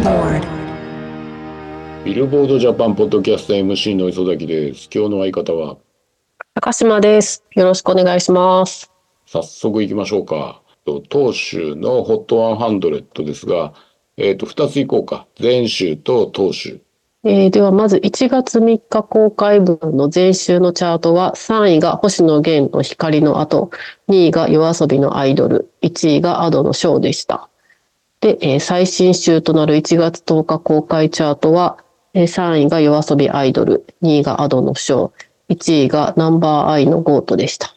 Billboard. ビルボードジャパンポッドキャスト MC の磯崎です。今日の相方は？高島です。よろしくお願いします。早速行きましょうか。と当週の HOT100 ですが、えっ、と、2つ行こうか。前週と当週。えーではまず1月3日公開分の前週のチャートは3位が星野源の光の後、2位が夜遊びのアイドル、1位がアドのショーでした。で、えー最新週となる1月10日公開チャートは、えー3位が夜遊びアイドル、2位がアドのショー、1位がナンバーアイのゴートでした。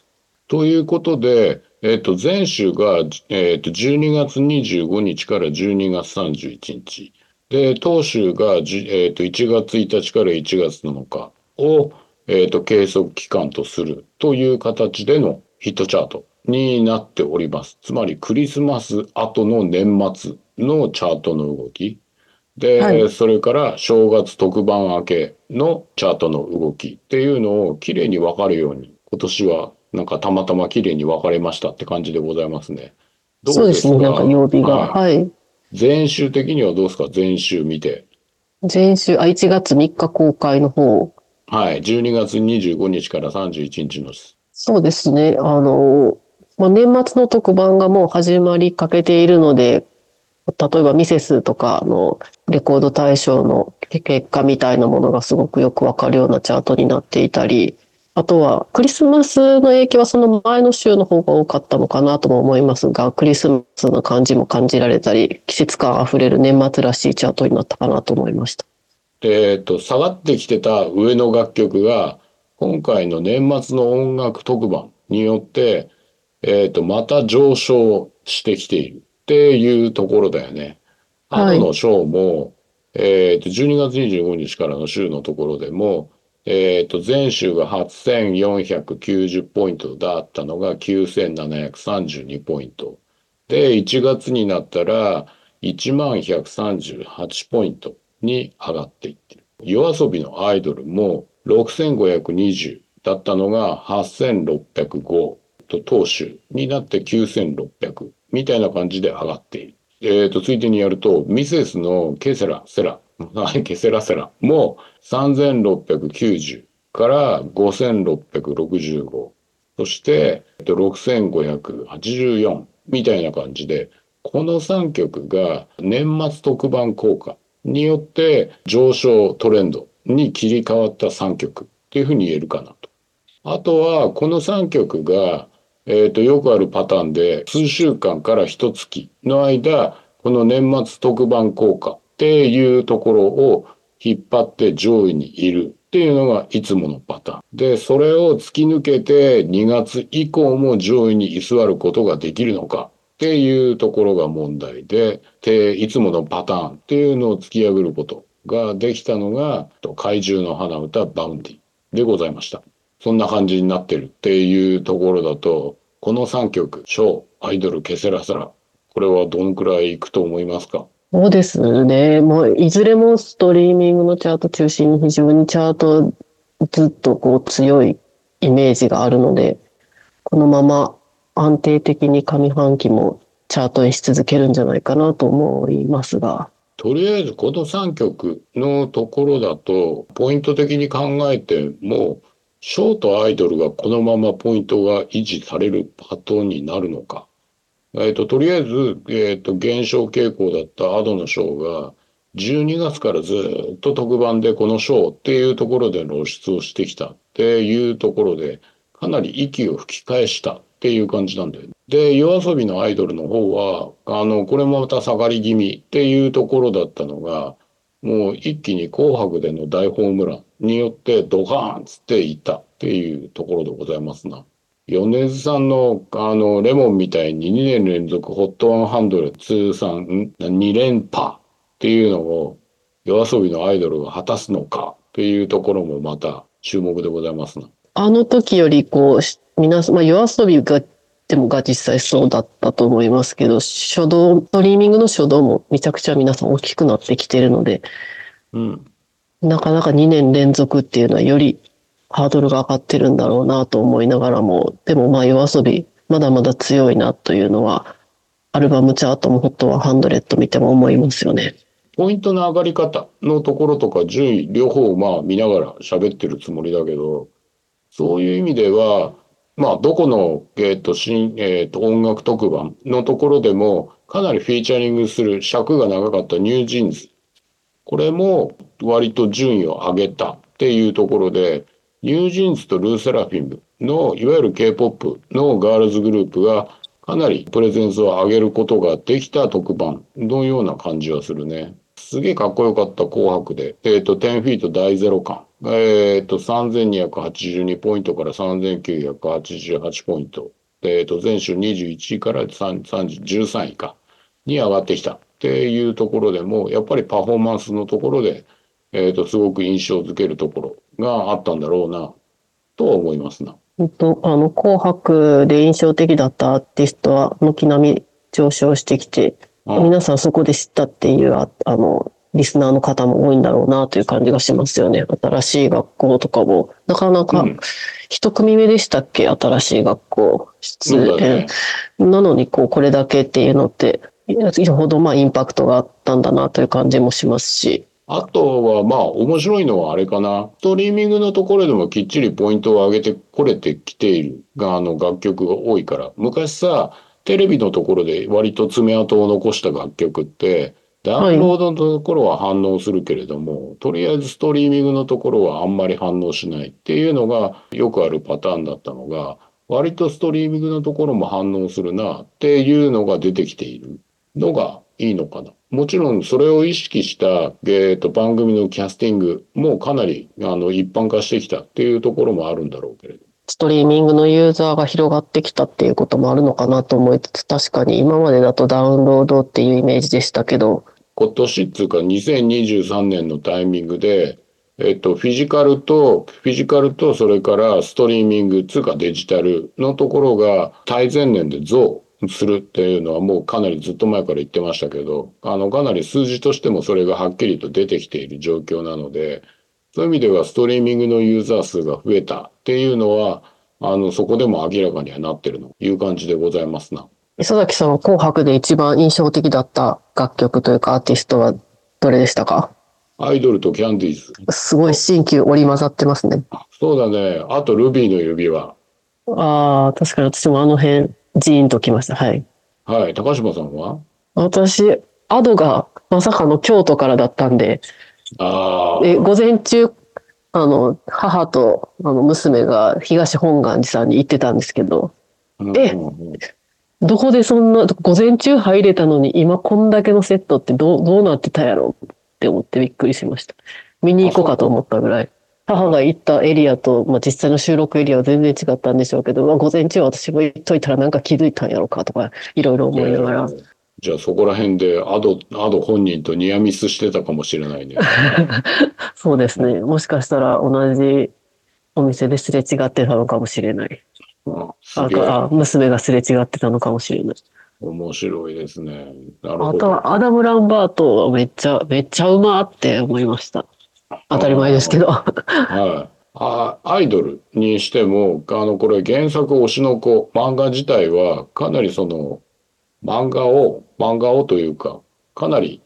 ということで、えっ、と、前週が、えっ、と、12月25日から12月31日。で、当週が、えっ、と、1月1日から1月7日を、えっ、と、計測期間とするという形でのヒットチャートになっております。つまり、クリスマス後の年末のチャートの動き。で、はいそれから正月特番明けのチャートの動きっていうのをきれいに分かるように今年はなんかたまたまきれいに分かれましたって感じでございますね。どそうですね、なんか曜日が。はいはい。前週的にはどうですか？前週見て。前週、あ、1月3日公開の方。はい。12月25日から31日のです。そうですね。あの、まあ、年末の特番がもう始まりかけているので、例えばミセスとかのレコード大賞の結果みたいなものがすごくよくわかるようなチャートになっていたり、あとはクリスマスの影響はその前の週の方が多かったのかなとも思いますが、クリスマスの感じも感じられたり、季節感あふれる年末らしいチャートになったかなと思いました。えっと、下がってきてた上の楽曲が、今回の年末の音楽特番によって、えっと、また上昇してきているっていうところだよね。はい後のショーも、えっと、12月25日からの週のところでも、えっと、前週が8490ポイントだったのが9732ポイント。で、1月になったら1万138ポイントに上がっていってる。夜遊びのアイドルも6520だったのが8605と当週になって9600みたいな感じで上がっている。えっ、と、ついでにやると、ミセスのケセラ、セラ、ケセラセラも3690から5665。そして、えっと6584みたいな感じで、この3曲が年末特番効果によって上昇トレンドに切り替わった3曲っていうふうに言えるかなと。あとは、この3曲が、えっ、と、よくあるパターンで、数週間から一月の間、この年末特番効果っていうところを引っ張って上位にいるっていうのがいつものパターン。で、それを突き抜けて2月以降も上位に居座ることができるのかっていうところが問題で、でいつものパターンっていうのを突き破ることができたのが、怪獣の花歌 Vaundy でございました。そんな感じになってるっていうところだと、この3曲、ショー、アイドル、ケセラセラ、これはどのくらいいくと思いますか？そうですね。もう、いずれもストリーミングのチャート中心に非常にチャートずっとこう強いイメージがあるので、このまま安定的に上半期もチャートにし続けるんじゃないかなと思いますが。とりあえずこの3曲のところだと、ポイント的に考えても、ショートアイドルがこのままポイントが維持されるパターンになるのか。えっ、と、とりあえず、えっ、と、減少傾向だったアドのショーが、12月からずっと特番でこのショーっていうところで露出をしてきたっていうところで、かなり息を吹き返したっていう感じなんだよね。で、夜遊びのアイドルの方は、あの、これもまた下がり気味っていうところだったのが、もう一気に紅白での大ホームランによってドカーンっつっていったっていうところでございますな。米津さんのあのレモンみたいに2年連続 HOT100 通算ん2連覇っていうのを夜遊びのアイドルが果たすのかっていうところもまた注目でございますな。あの時よりこう、皆さん、まあ、夜遊びが、でもが実際そうだったと思いますけど、初動、ストリーミングの初動もめちゃくちゃ皆さん大きくなってきてるので、うん。なかなか2年連続っていうのはよりハードルが上がってるんだろうなと思いながらも、でもまあ夜遊びまだまだ強いなというのは、アルバムチャートも HOT100 見ても思いますよね。ポイントの上がり方のところとか順位両方まあ見ながら喋ってるつもりだけど、そういう意味では、まあどこの、えっ、と、新、えっ、と、音楽特番のところでもかなりフィーチャリングする尺が長かったニュージーンズ。これも割と順位を上げたっていうところで、 NewJeans と LE SSERAFIM のいわゆる K-POP のガールズグループがかなりプレゼンスを上げることができた特番のような感じはするね。すげえかっこよかった紅白で、えっ、と、10-FEET 第ゼロ感。えっ、と、3282ポイントから3988ポイント。えっ、と、前週21位から3 13位か。に上がってきたっていうところでも、やっぱりパフォーマンスのところで、えっ、と、すごく印象づけるところがあったんだろうな、とは思いますな。本当あの、紅白で印象的だったアーティストは軒並み上昇してきて、うん皆さんそこで知ったっていう、ああの、リスナーの方も多いんだろうなという感じがしますよね。新しい学校とかも、なかなかうん、一組目でしたっけ？新しい学校出演ね。。なのに、こう、これだけっていうのって、よほどまあインパクトがあったんだなという感じもしますし。あとはまあ面白いのはあれかな。ストリーミングのところでもきっちりポイントを上げてこれてきているがあの楽曲が多いから。昔さ、テレビのところで割と爪痕を残した楽曲って、ダウンロードのところは反応するけれども、とりあえずストリーミングのところはあんまり反応しないっていうのがよくあるパターンだったのが、割とストリーミングのところも反応するなっていうのが出てきているのがいいのかな。もちろんそれを意識した、えー、と番組のキャスティングもかなりあの一般化してきたっていうところもあるんだろうけれど。ストリーミングのユーザーが広がってきたっていうこともあるのかなと思いつつ、確かに今までだとダウンロードっていうイメージでしたけど、今年っていうか2023年のタイミングで、えっと、フィジカルと、フィジカルとそれからストリーミング、つうかデジタルのところが対前年で増するっていうのはもうかなりずっと前から言ってましたけど、あの、かなり数字としてもそれがはっきりと出てきている状況なので、そういう意味ではストリーミングのユーザー数が増えたっていうのは、あの、そこでも明らかにはなってるという感じでございますな。磯崎さんは紅白で一番印象的だった楽曲というかアーティストはどれでしたか？アイドルとキャンディーズ。すごい新旧織り交ざってますね。そうだね。あとルビーの指輪。ああ、確かに私もあの辺、ジーンときました。はい。はい。高島さんは？私、アドがまさかの京都からだったんで、ああ。え午前中、あの、母とあの娘が東本願寺さんに行ってたんですけど、えどこでそんな、午前中入れたのに今こんだけのセットってどう、どうなってたやろって思ってびっくりしました。見に行こうかと思ったぐらい。母が行ったエリアと、まあ、実際の収録エリアは全然違ったんでしょうけど、まあ、午前中は私も行っといたらなんか気づいたんやろうかとか、いろいろ思いながら。じゃあそこら辺でアド、アド本人とニアミスしてたかもしれないね。そうですね。もしかしたら同じお店ですれ違ってたのかもしれない。ああ娘がすれ違ってたのかもしれない。面白いですね。なるほあとど。はアダム・ランバートはめっちゃ、めっちゃうまって思いました。当たり前ですけど。はい。あアイドルにしても、あの、これ原作推しの子、漫画自体はかなりその、漫画を、漫画をというか、かなり、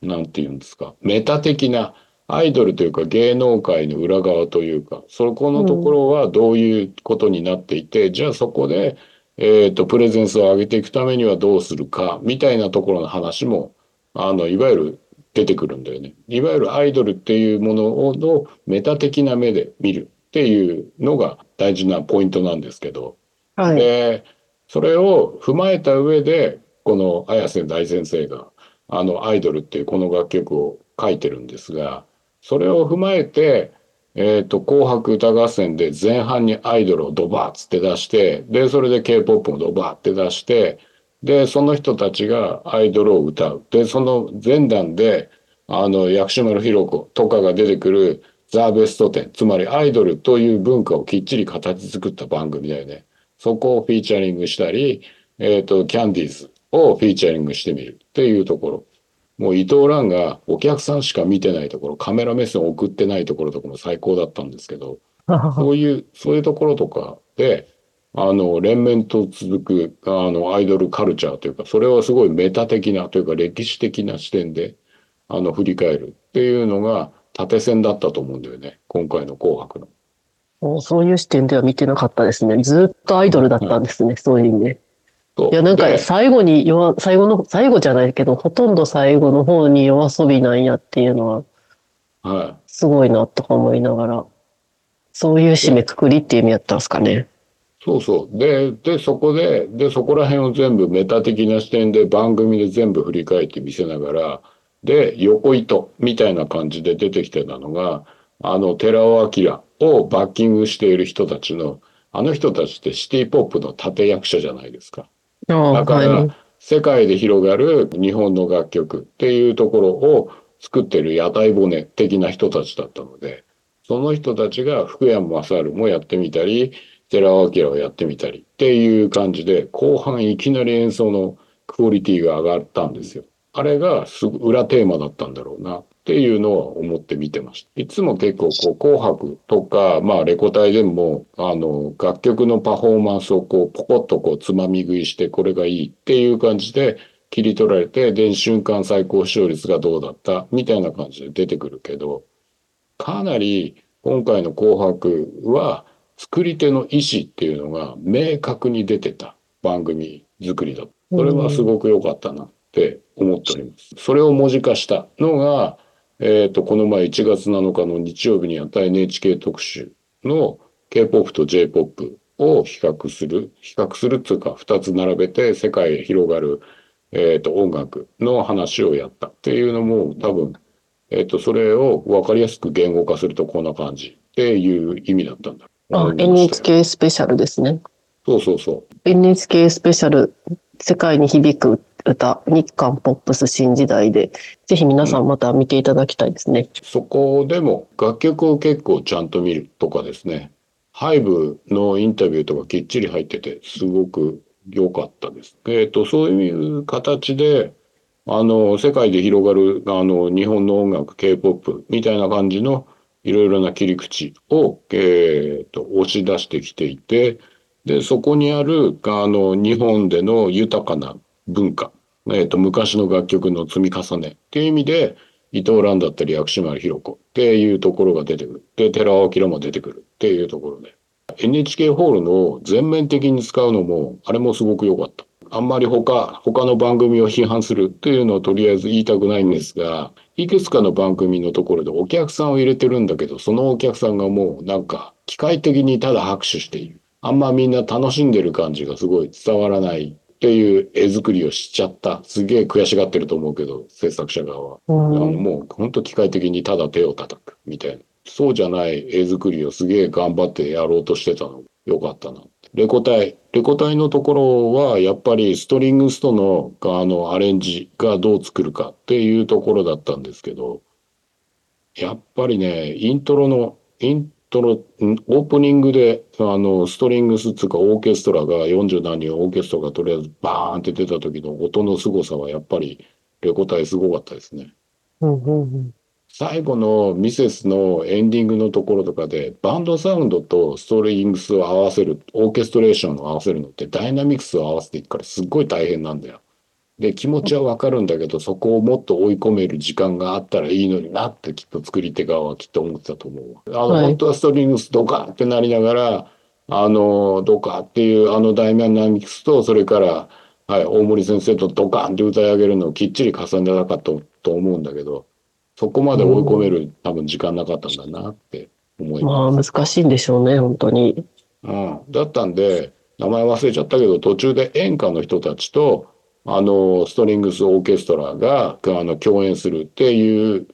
なんていうんですか、メタ的な、アイドルというか芸能界の裏側というか、そこのところはどういうことになっていて、じゃあそこで、えっと、プレゼンスを上げていくためにはどうするか、みたいなところの話も、あの、いわゆる出てくるんだよね。いわゆるアイドルっていうものをメタ的な目で見るっていうのが大事なポイントなんですけど、はい。でそれを踏まえた上でこの綾瀬大先生があの「アイドル」っていうこの楽曲を書いてるんですがそれを踏まえて「えー、と紅白歌合戦」で前半にアイドルをドバーッつって出してでそれで k p o p もドバーって出してでその人たちがアイドルを歌うでその前段であの薬師丸ひろ子とかが出てくるザ・ベスト10つまりアイドルという文化をきっちり形作った番組だよね。そこをフィーチャリングしたり、えっ、と、キャンディーズをフィーチャリングしてみるっていうところ。もう伊藤蘭がお客さんしか見てないところ、カメラ目線を送ってないところとかも最高だったんですけど、そういう、そういうところとかで、あの、連綿と続く、あの、アイドルカルチャーというか、それはすごいメタ的なというか歴史的な視点で、あの振り返るっていうのが縦線だったと思うんだよね今回の「紅白の」そういう視点では見てなかったですね。ずっとアイドルだったんですね、そういう意味で。いや、なんかで最後に夜、最後の、最後じゃないけど、ほとんど最後の方に夜遊びなんやっていうのは、はいすごいなとか思いながら、そういう締めくくりっていう意味やったんですかね。そうそう。で、で、そこで、で、そこら辺を全部メタ的な視点で番組で全部振り返って見せながら、で、横糸みたいな感じで出てきてたのが、あの、寺尾明をバッキングしている人たちの、あの人たちってシティポップの立役者じゃないですか。だから、はい。世界で広がる日本の楽曲っていうところを作ってる屋台骨的な人たちだったので、その人たちが福山雅治もやってみたり、寺尾明をやってみたりっていう感じで、後半いきなり演奏のクオリティが上がったんですよ。あれが裏テーマだったんだろうなっていうのは思って見てました。いつも結構こう紅白とか、まあレコ大でも、あの、楽曲のパフォーマンスをこうポコッとこうつまみ食いしてこれがいいっていう感じで切り取られて、で、瞬間最高視聴率がどうだったみたいな感じで出てくるけど、かなり今回の紅白は作り手の意思っていうのが明確に出てた番組作りだ。それはすごく良かったなって思っております。それを文字化したのが、えっ、と、この前1月7日の日曜日にやった NHK 特集の K-POP と J-POP を比較する、比較するっていうか2つ並べて世界へ広がる、えっ、と、音楽の話をやったっていうのも多分えっと、それを分かりやすく言語化するとこんな感じっていう意味だったんだ。NHK スペシャルですね。そうそうそ NHK スペシャル、世界に響く歌、日韓ポップス新時代で、ぜひ皆さんまた見ていただきたいですね。う。そこでも楽曲を結構ちゃんと見るとかですね。ハイブのインタビューとかきっちり入ってて、すごく良かったです。えっと、そういう形で、あの、世界で広がる、あの、日本の音楽、K-POP みたいな感じのいろいろな切り口を、えっと、押し出してきていて、で、そこにある、あの、日本での豊かな文化、えっと、昔の楽曲の積み重ねっていう意味で、伊藤蘭だったり薬師丸ひろ子っていうところが出てくる。で、寺尾明も出てくるっていうところで。NHK ホールの全面的に使うのも、あれもすごく良かった。あんまり他、他の番組を批判するっていうのをとりあえず言いたくないんですが、いくつかの番組のところでお客さんを入れてるんだけど、そのお客さんがもうなんか機械的にただ拍手している。あんまみんな楽しんでる感じがすごい伝わらないっていう絵作りをしちゃった。すげえ悔しがってると思うけど、制作者側は。うあのん、もう本当機械的にただ手を叩くみたいな。そうじゃない絵作りをすげえ頑張ってやろうとしてたのよかったな。レコ隊。レコ隊のところはやっぱりストリングスとのあのアレンジがどう作るかっていうところだったんですけど、やっぱりね、イントロの、イントロ、んオープニングであのストリングスっていうかオーケストラが40何人オーケストラがとりあえずバーンって出た時の音の凄さはやっぱりレコ隊すごかったですね。うん、うん。最後のミセスのエンディングのところとかでバンドサウンドとストリングスを合わせるオーケストレーションを合わせるのってダイナミクスを合わせていくからすっごい大変なんだよ。で気持ちはわかるんだけどそこをもっと追い込める時間があったらいいのになってきっと作り手側はきっと思ってたと思うわ。あの、はい本当はストリングスドカーってなりながらあのドカーっていうあのダイナミクスとそれから、はい、大森先生とドカーンって歌い上げるのをきっちり重ねなかったと思うんだけどそこまで追い込める多分時間なかったんだなって思いまあ、ます。難しいんでしょうね、本当に。うん、だったんで名前忘れちゃったけど途中で演歌の人たちとあのストリングスオーケストラがあの共演するっていう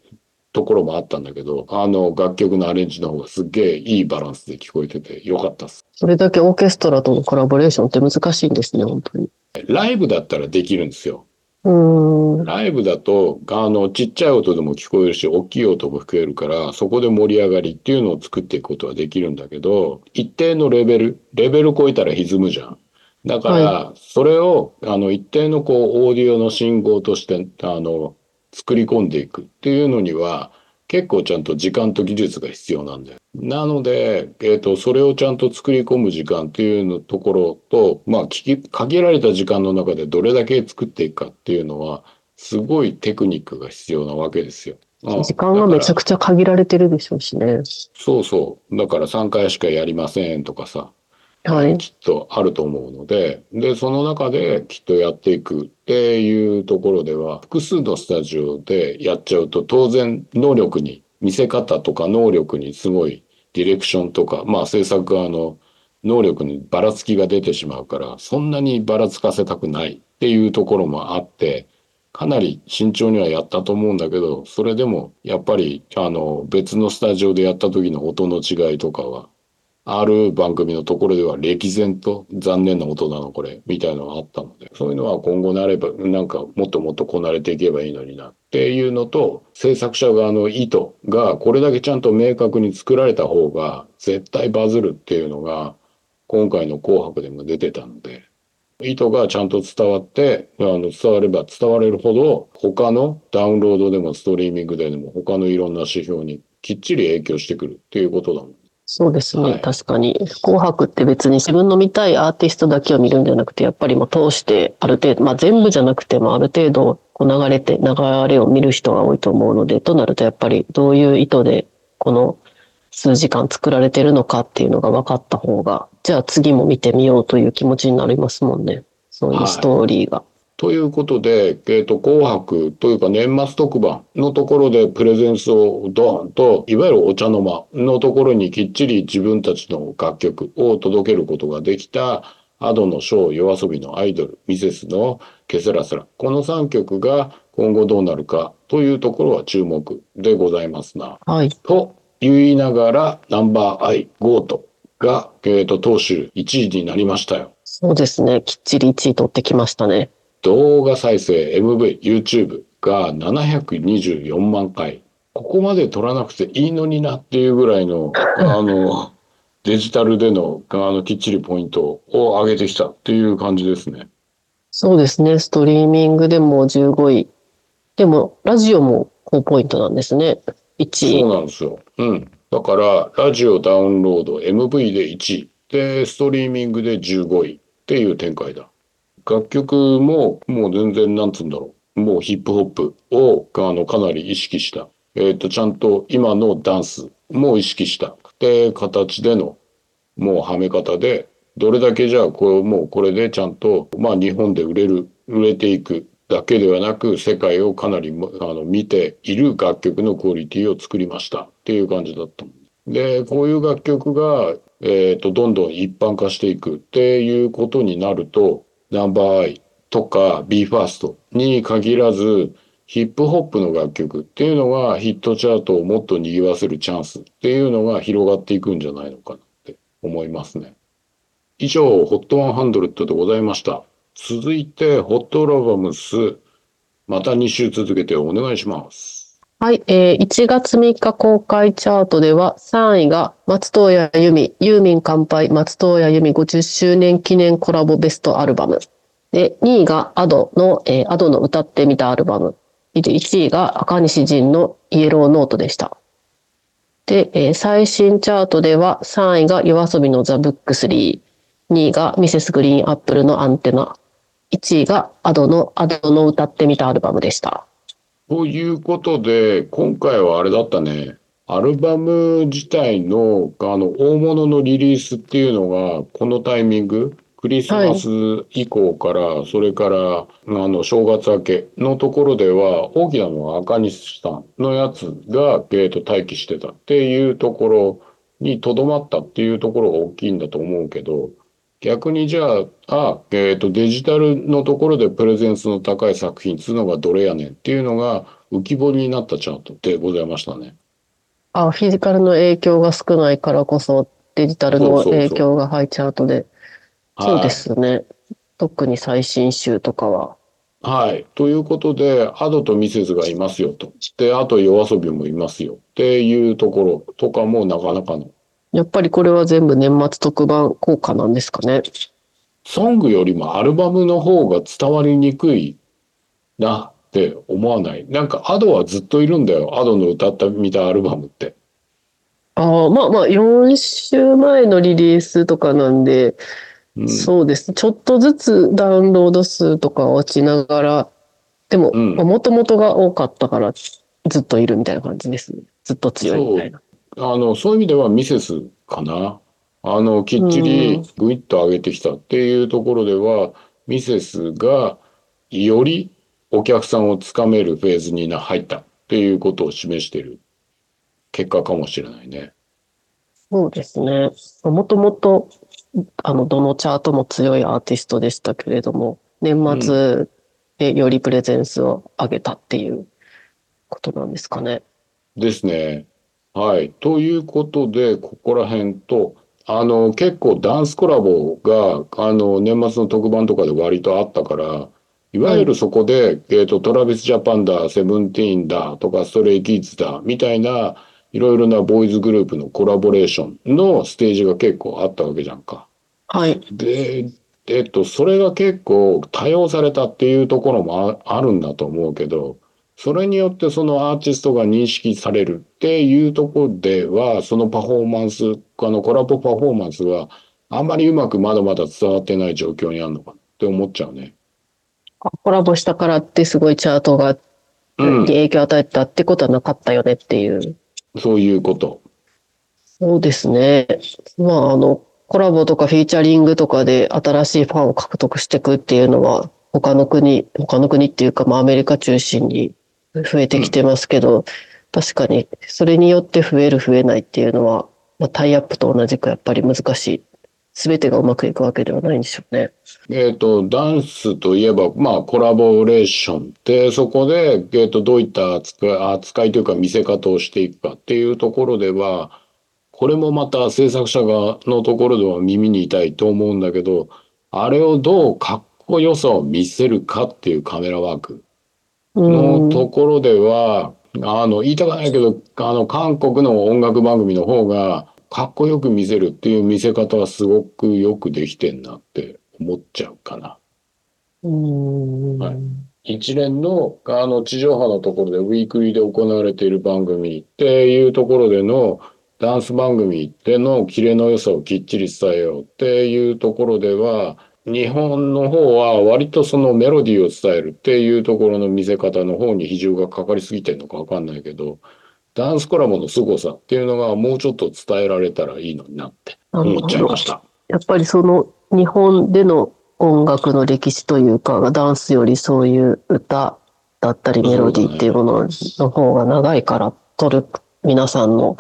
ところもあったんだけどあの楽曲のアレンジの方がすっげえいいバランスで聞こえててよかったっす。それだけオーケストラとのコラボレーションって難しいんですね、本当に。ライブだったらできるんですよ。うーん。ライブだと、あの、ちっちゃい音でも聞こえるし、大きい音も聞こえるから、そこで盛り上がりっていうのを作っていくことはできるんだけど、一定のレベル、レベル超えたら歪むじゃん。だから、それを、あの、一定のこう、オーディオの信号として、あの、作り込んでいくっていうのには、結構ちゃんと時間と技術が必要なんだよ。なので、えっ、と、それをちゃんと作り込む時間っていうのところと、まあ、聞き、限られた時間の中でどれだけ作っていくかっていうのは、すごいテクニックが必要なわけですよ。うん時間がめちゃくちゃ限られてるでしょうしね。そうそう。だから3回しかやりませんとかさ、はい。きっとあると思うので、で、その中できっとやっていくっていうところでは、複数のスタジオでやっちゃうと、当然能力に、見せ方とか能力にすごいディレクションとか、まあ制作側の能力にばらつきが出てしまうから、そんなにばらつかせたくないっていうところもあって、かなり慎重にはやったと思うんだけど、それでもやっぱりあの別のスタジオでやった時の音の違いとかは、ある番組のところでは歴然と残念な音なのこれみたいなのがあったのでそういうのは今後なればなんかもっともっとこなれていけばいいのになっていうのと制作者側の意図がこれだけちゃんと明確に作られた方が絶対バズるっていうのが今回の「紅白」でも出てたので意図がちゃんと伝わってあの伝われば伝われるほど他のダウンロードでもストリーミングでも他のいろんな指標にきっちり影響してくるっていうことだもん。そうですね、はい確かに。紅白って別に自分の見たいアーティストだけを見るんじゃなくて、やっぱりもう通してある程度、まあ全部じゃなくてもある程度こう流れて、流れを見る人が多いと思うので、となるとやっぱりどういう意図でこの数時間作られてるのかっていうのが分かった方が、じゃあ次も見てみようという気持ちになりますもんね。そういうストーリーが。ということで、えっ、と、紅白というか年末特番のところでプレゼンスをドーンと、いわゆるお茶の間のところにきっちり自分たちの楽曲を届けることができた、Adoの唱、YOASOBIのアイドル、ミセスのケセラセラ。この3曲が今後どうなるかというところは注目でございますな。はい。と言いながら、 Number_i、GOATが、えっ、と、当週1位になりましたよ。そうですね。きっちり1位取ってきましたね。動画再生 MV、YouTube が724万回。ここまで取らなくていいのになっていうぐらいの、あの、デジタルでの、あの、きっちりポイントを上げてきたっていう感じですね。そうですね。ストリーミングでも15位。でも、ラジオも高ポイントなんですね。1位。そうなんですよ。うん。だから、ラジオダウンロード MV で1位。で、ストリーミングで15位っていう展開だ。楽曲も、もう全然、なんつうんだろう。もうヒップホップを、あの、かなり意識した。えっ、と、ちゃんと今のダンスも意識した。で、形での、もうはめ方で、どれだけじゃあ、こう、もうこれでちゃんと、まあ日本で売れる、売れていくだけではなく、世界をかなりあの見ている楽曲のクオリティを作りましたっていう感じだった。で、こういう楽曲が、えっ、と、どんどん一般化していくっていうことになると、ナンバーアイとか BE:FIRST に限らず、ヒップホップの楽曲っていうのがヒットチャートをもっと賑わせるチャンスっていうのが広がっていくんじゃないのかなって思いますね。以上、HOT100 でございました。続いて、HOT ラバムス、また2週続けてお願いします。はい、えー1月3日公開チャートでは3位が松任谷由実、ユーミン乾杯松任谷由実50周年記念コラボベストアルバム。で、2位が Ado の、えー、Ado の歌ってみたアルバム。で1位が赤西仁のイエローノートでした。で、えー最新チャートでは3位が YOASOBI のザ・ブック3、2位がミセスグリーンアップルのアンテナ、1位が Ado の Ado の歌ってみたアルバムでした。ということで、今回はあれだったね。アルバム自体の、あの、大物のリリースっていうのが、このタイミング、クリスマス以降から、それから、あの、正月明けのところでは、大きなのは赤西さんのやつが、えっと、待機してたっていうところにとどまったっていうところが大きいんだと思うけど、逆にじゃあ、あ、えっ、と、デジタルのところでプレゼンスの高い作品っつうのがどれやねんっていうのが浮き彫りになったチャートでございましたね。あ、フィジカルの影響が少ないからこそデジタルの影響がハイチャートで。そうですね。特に最新週とかは。はい。はい。ということで、アドとミセスがいますよと。で、あと夜遊びもいますよっていうところとかもなかなかの。やっぱりこれは全部年末特番効果なんですかね。ソングよりもアルバムの方が伝わりにくいなって思わない？なんかアドはずっといるんだよ。アドの歌ったみたアルバムって。ああ、まあまあ、4週前のリリースとかなんで、うん、そうです。ちょっとずつダウンロード数とか落ちながら、でも、うんもともとが多かったからずっといるみたいな感じですね。ずっと強いみたいな。あの、そういう意味ではミセスかな。あの、きっちりグイッと上げてきたっていうところでは、ミセスがよりお客さんをつかめるフェーズにな入ったっていうことを示している結果かもしれないね。そうですね。もともと、あの、どのチャートも強いアーティストでしたけれども、年末でよりプレゼンスを上げたっていうことなんですかね。ですね。はい。ということで、ここら辺と、あの、結構ダンスコラボが、あの、年末の特番とかで割とあったから、いわゆるそこで、えっと、トラビスジャパンだ、セブンティーンだとか、ストレイキッズだ、みたいな、いろいろなボーイズグループのコラボレーションのステージが結構あったわけじゃんか。はい。で、えっと、それが結構多用されたっていうところもああるんだと思うけど、それによってそのアーティストが認識されるっていうところでは、そのパフォーマンス、あのコラボパフォーマンスがあんまりうまくまだまだ伝わってない状況にあるのかなって思っちゃうね。コラボしたからってすごいチャートが、影響を与えたってことはなかったよねっていう。そういうこと。そうですね。まあ、あの、コラボとかフィーチャリングとかで新しいファンを獲得していくっていうのは、他の国、他の国っていうか、まあ、アメリカ中心に増えてきてますけど、確かに、それによって増える増えないっていうのは、まあ、タイアップと同じくやっぱり難しい。すべてがうまくいくわけではないんでしょうね。えっ、と、ダンスといえば、まあ、コラボレーションで、そこで、えっ、と、どういった扱い、扱いというか見せ方をしていくかっていうところでは、これもまた制作者側のところでは耳に痛いと思うんだけど、あれをどうかっこよさを見せるかっていうカメラワーク。のところでは、あの、言いたくないけど、あの、韓国の音楽番組の方が、かっこよく見せるっていう見せ方はすごくよくできてんなって思っちゃうかな。うん。はい一連の、あの、地上波のところで、ウィークリーで行われている番組っていうところでの、ダンス番組でのキレの良さをきっちり伝えようっていうところでは、日本の方は割とそのメロディーを伝えるっていうところの見せ方の方に比重がかかりすぎてるのかわかんないけど、ダンスコラボの凄さっていうのがもうちょっと伝えられたらいいのになって思っちゃいました。やっぱりその日本での音楽の歴史というか、ダンスよりそういう歌だったりメロディーっていうものの方が長いから、取る皆さんの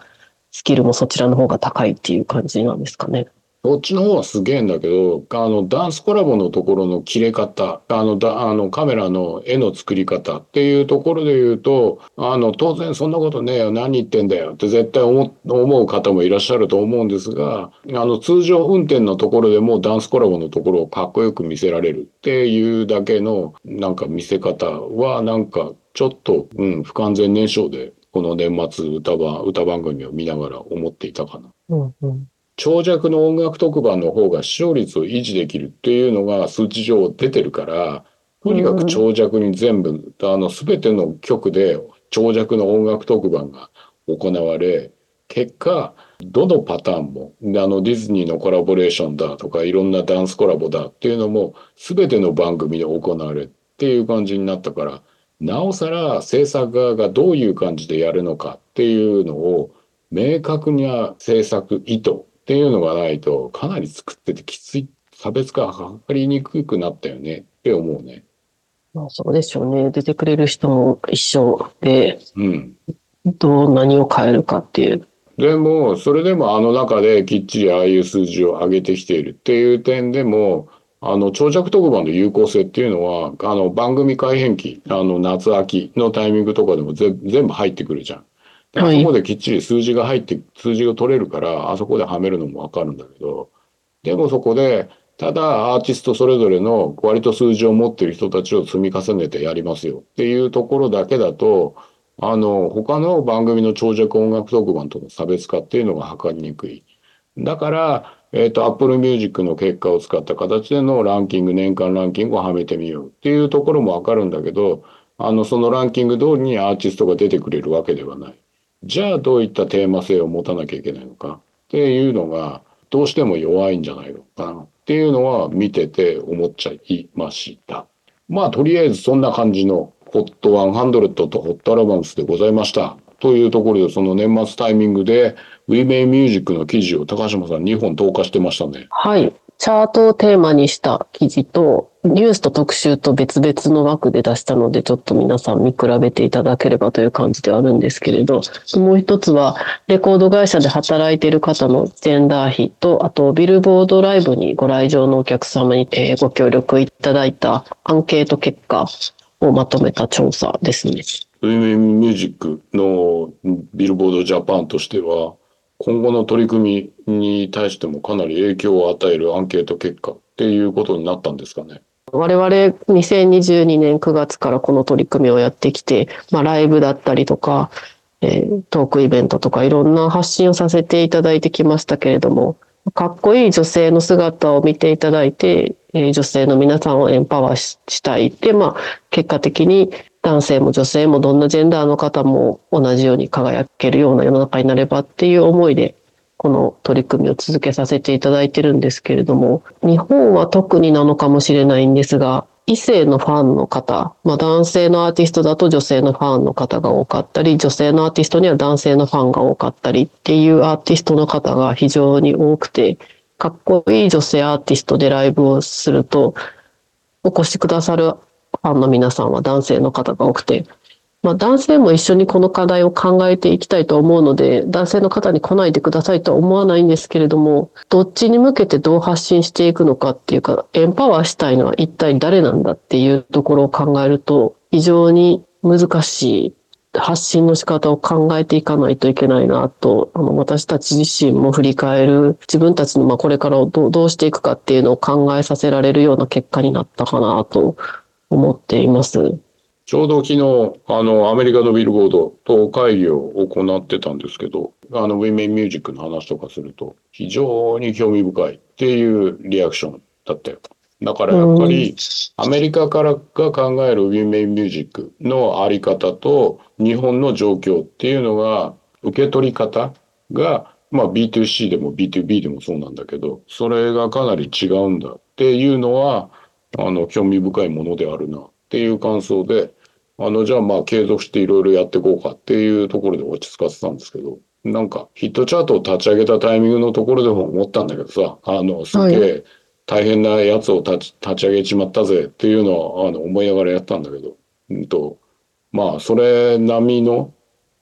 スキルもそちらの方が高いっていう感じなんですかね。そっちの方はすげえんだけど、あの、ダンスコラボのところの切れ方、あの、だあのカメラの絵の作り方っていうところで言うと、あの、当然そんなことねえよ、何言ってんだよって絶対思う方もいらっしゃると思うんですが、あの、通常運転のところでもダンスコラボのところをかっこよく見せられるっていうだけの、なんか見せ方は、なんか、ちょっと、うん、不完全燃焼で、この年末歌番、歌番組を見ながら思っていたかな。うんうん。長尺の音楽特番の方が視聴率を維持できるっていうのが数値上出てるから、とにかく長尺に全部、あの、すべての曲で長尺の音楽特番が行われ、結果、どのパターンも、あの、ディズニーのコラボレーションだとか、いろんなダンスコラボだっていうのも、すべての番組で行われっていう感じになったから、なおさら制作側がどういう感じでやるのかっていうのを、明確な制作意図っていうのがないと、かなり作っててきつい、差別化がかかりにくくなったよねって思うね。まあそうでしょうね。出てくれる人も一緒で、うん。どう何を変えるかっていう。でも、それでもあの中できっちりああいう数字を上げてきているっていう点でも、あの、長尺特番の有効性っていうのは、あの、番組改編期、あの、夏秋のタイミングとかでもぜ全部入ってくるじゃん。はいそこできっちり数字が入って、数字が取れるから、あそこではめるのもわかるんだけど、でもそこで、ただアーティストそれぞれの割と数字を持ってる人たちを積み重ねてやりますよっていうところだけだと、あの、他の番組の長尺音楽特番との差別化っていうのが図りにくい。だから、えっ、と、Apple Music の結果を使った形でのランキング、年間ランキングをはめてみようっていうところもわかるんだけど、あの、そのランキング通りにアーティストが出てくれるわけではない。じゃあ、どういったテーマ性を持たなきゃいけないのか？っていうのが、どうしても弱いんじゃないのかな？っていうのは見てて思っちゃいました。まあ、とりあえずそんな感じのホット100とホットアルバムスでございました。というところで、その年末タイミングで、ウィメイミュージックの記事を高島さん2本投下してましたね。はい。チャートをテーマにした記事と、ニュースと特集と別々の枠で出したので、ちょっと皆さん見比べていただければという感じではあるんですけれど、もう一つは、レコード会社で働いている方のジェンダー比と、あと、ビルボードライブにご来場のお客様に、えーご協力いただいたアンケート結果をまとめた調査ですね。ウィメイミュージックのビルボードジャパンとしては、今後の取り組みに対してもかなり影響を与えるアンケート結果っていうことになったんですかね？我々2022年9月からこの取り組みをやってきて、まあ、ライブだったりとか、えートークイベントとかいろんな発信をさせていただいてきましたけれども、かっこいい女性の姿を見ていただいて、えー女性の皆さんをエンパワーししたい。って、まあ、結果的に男性も女性もどんなジェンダーの方も同じように輝けるような世の中になればっていう思いで、この取り組みを続けさせていただいてるんですけれども、日本は特になのかもしれないんですが、異性のファンの方、まあ男性のアーティストだと女性のファンの方が多かったり、女性のアーティストには男性のファンが多かったりっていうアーティストの方が非常に多くて、かっこいい女性アーティストでライブをすると、お越しくださるファンの皆さんは男性の方が多くて、まあ、男性も一緒にこの課題を考えていきたいと思うので、男性の方に来ないでくださいとは思わないんですけれども、どっちに向けてどう発信していくのかっていうか、エンパワーしたいのは一体誰なんだっていうところを考えると、非常に難しい発信の仕方を考えていかないといけないなと、あの私たち自身も振り返る、自分たちのまあこれからをどうどうしていくかっていうのを考えさせられるような結果になったかなと思っています。ちょうど昨日、あの、アメリカのビルボードと会議を行ってたんですけど、あの、ウィメンミュージックの話とかすると、非常に興味深いっていうリアクションだったよ。だからやっぱり、アメリカからが考えるウィメンミュージックのあり方と、日本の状況っていうのが、受け取り方が、まあ B2C でも B2B でもそうなんだけど、それがかなり違うんだっていうのは、あの、興味深いものであるなっていう感想で、あの、じゃあまあ継続していろいろやっていこうかっていうところで落ち着かせたんですけど、なんかヒットチャートを立ち上げたタイミングのところでも思ったんだけどさ、あの、すげえ大変なやつを立ち立ち上げちまったぜっていうのは、あの、思いながらやったんだけど、うんと、まあ、それ並みの、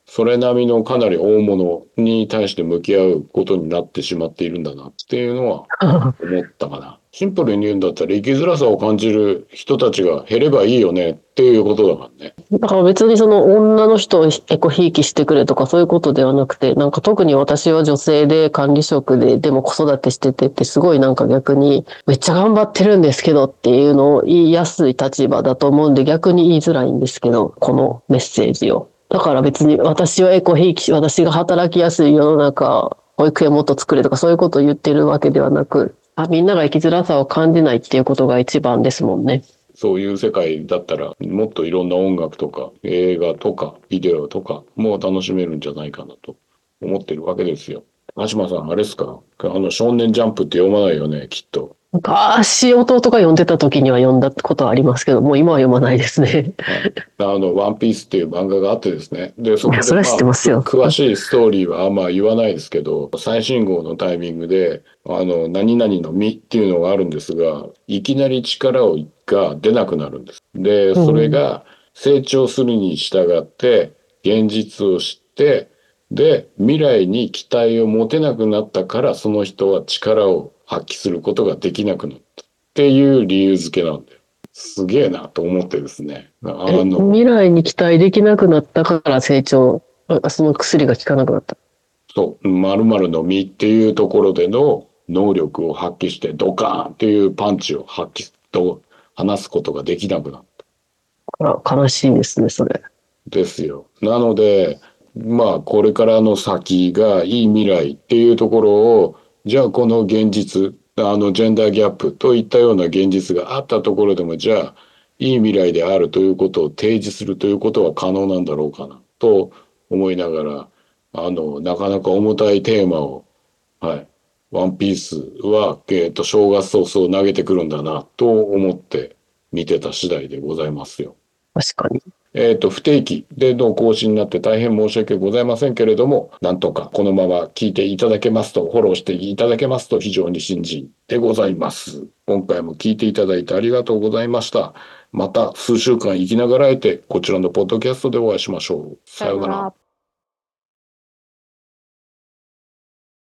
それ並みのかなり大物に対して向き合うことになってしまっているんだなっていうのは思ったかな。シンプルに言うんだったら生きづらさを感じる人たちが減ればいいよねっていうことだからね。だから別にその女の人をエコひいきしてくれとかそういうことではなくて、なんか特に私は女性で管理職で、でも子育てしててってすごいなんか逆にめっちゃ頑張ってるんですけどっていうのを言いやすい立場だと思うんで逆に言いづらいんですけど、このメッセージを。だから別に私はエコひいき、私が働きやすい世の中、保育園もっと作れとかそういうことを言ってるわけではなく、あみんなが生きづらさを感じないっていうことが一番ですもんね。そういう世界だったらもっといろんな音楽とか映画とかビデオとかも楽しめるんじゃないかなと思ってるわけですよ。鹿島さん、あれですか？あの少年ジャンプって読まないよね、きっと。昔弟が読んでた時には読んだことはありますけど、もう今は読まないですね。あの、ワンピースっていう漫画があってですね。で、そこで、いやそれは知ってますよ詳しいストーリーはあんま言わないですけど、最新号のタイミングで、あの、何々の実っていうのがあるんですが、いきなり力をが出なくなるんです。で、それが成長するに従って、現実を知って、で、未来に期待を持てなくなったから、その人は力を発揮することができなくなったっていう理由付けなんだよ。すげえなと思ってですね。あえの、未来に期待できなくなったから成長、あその薬が効かなくなった。そう、〇〇の実っていうところでの能力を発揮してドカーンっていうパンチを発揮と話すことができなくなった。あら悲しいですね、それ。ですよ。なので、まあ、これからの先がいい未来っていうところを、じゃあこの現実、あの、ジェンダーギャップといったような現実があったところでも、じゃあ、いい未来であるということを提示するということは可能なんだろうかな、と思いながら、あの、なかなか重たいテーマを、はい、ワンピースは、えっと、正月早々投げてくるんだな、と思って見てた次第でございますよ。確かに。えっ、と、不定期での更新になって大変申し訳ございませんけれども、なんとかこのまま聞いていただけますと、フォローしていただけますと非常に新人でございます。今回も聞いていただいてありがとうございました。また数週間生きながらえて、こちらのポッドキャストでお会いしましょう。さようなら。